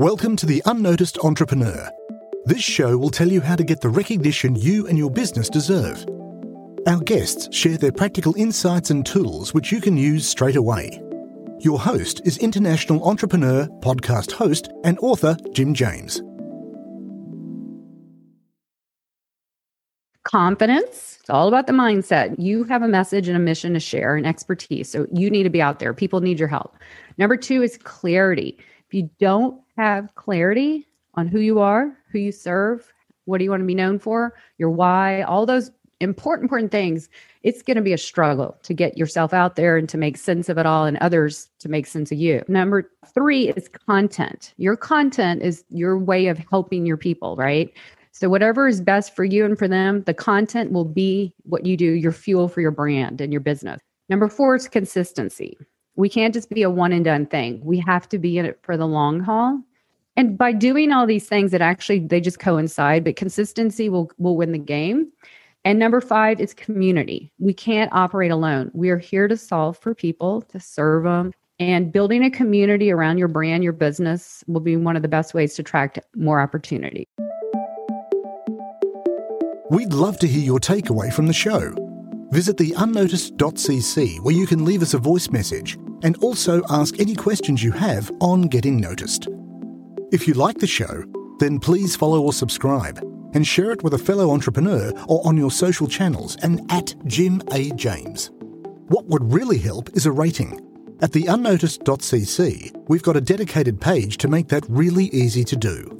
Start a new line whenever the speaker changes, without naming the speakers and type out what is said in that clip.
Welcome to The Unnoticed Entrepreneur. This show will tell you how to get the recognition you and your business deserve. Our guests share their practical insights and tools which you can use straight away. Your host is international entrepreneur, podcast host, and author Jim James.
confidence. It's all about the mindset. You have a message and a mission to share and expertise. So you need to be out there. People need your help. Number two is clarity. If you don't have clarity on who you are, who you serve, what do you want to be known for, your why, all those important, important things, it's going to be a struggle to get yourself out there and to make sense of it all and others to make sense of you. Number three is content. Your content is your way of helping your people, right? So, whatever is best for you and for them, the content will be what you do, your fuel for your brand and your business. Number four is consistency. We can't just be a one and done thing. We have to be in it for the long haul. And by doing all these things that actually they just coincide, but consistency will will win the game. And number five is community. We can't operate alone. We are here to solve for people, to serve them. And building a community around your brand, your business will be one of the best ways to attract more opportunity.
We'd love to hear your takeaway from the show. Visit the unnoticed.cc where you can leave us a voice message and also ask any questions you have on getting noticed. If you like the show, then please follow or subscribe and share it with a fellow entrepreneur or on your social channels and at Jim A. James. What would really help is a rating. At the unnoticed.cc, we've got a dedicated page to make that really easy to do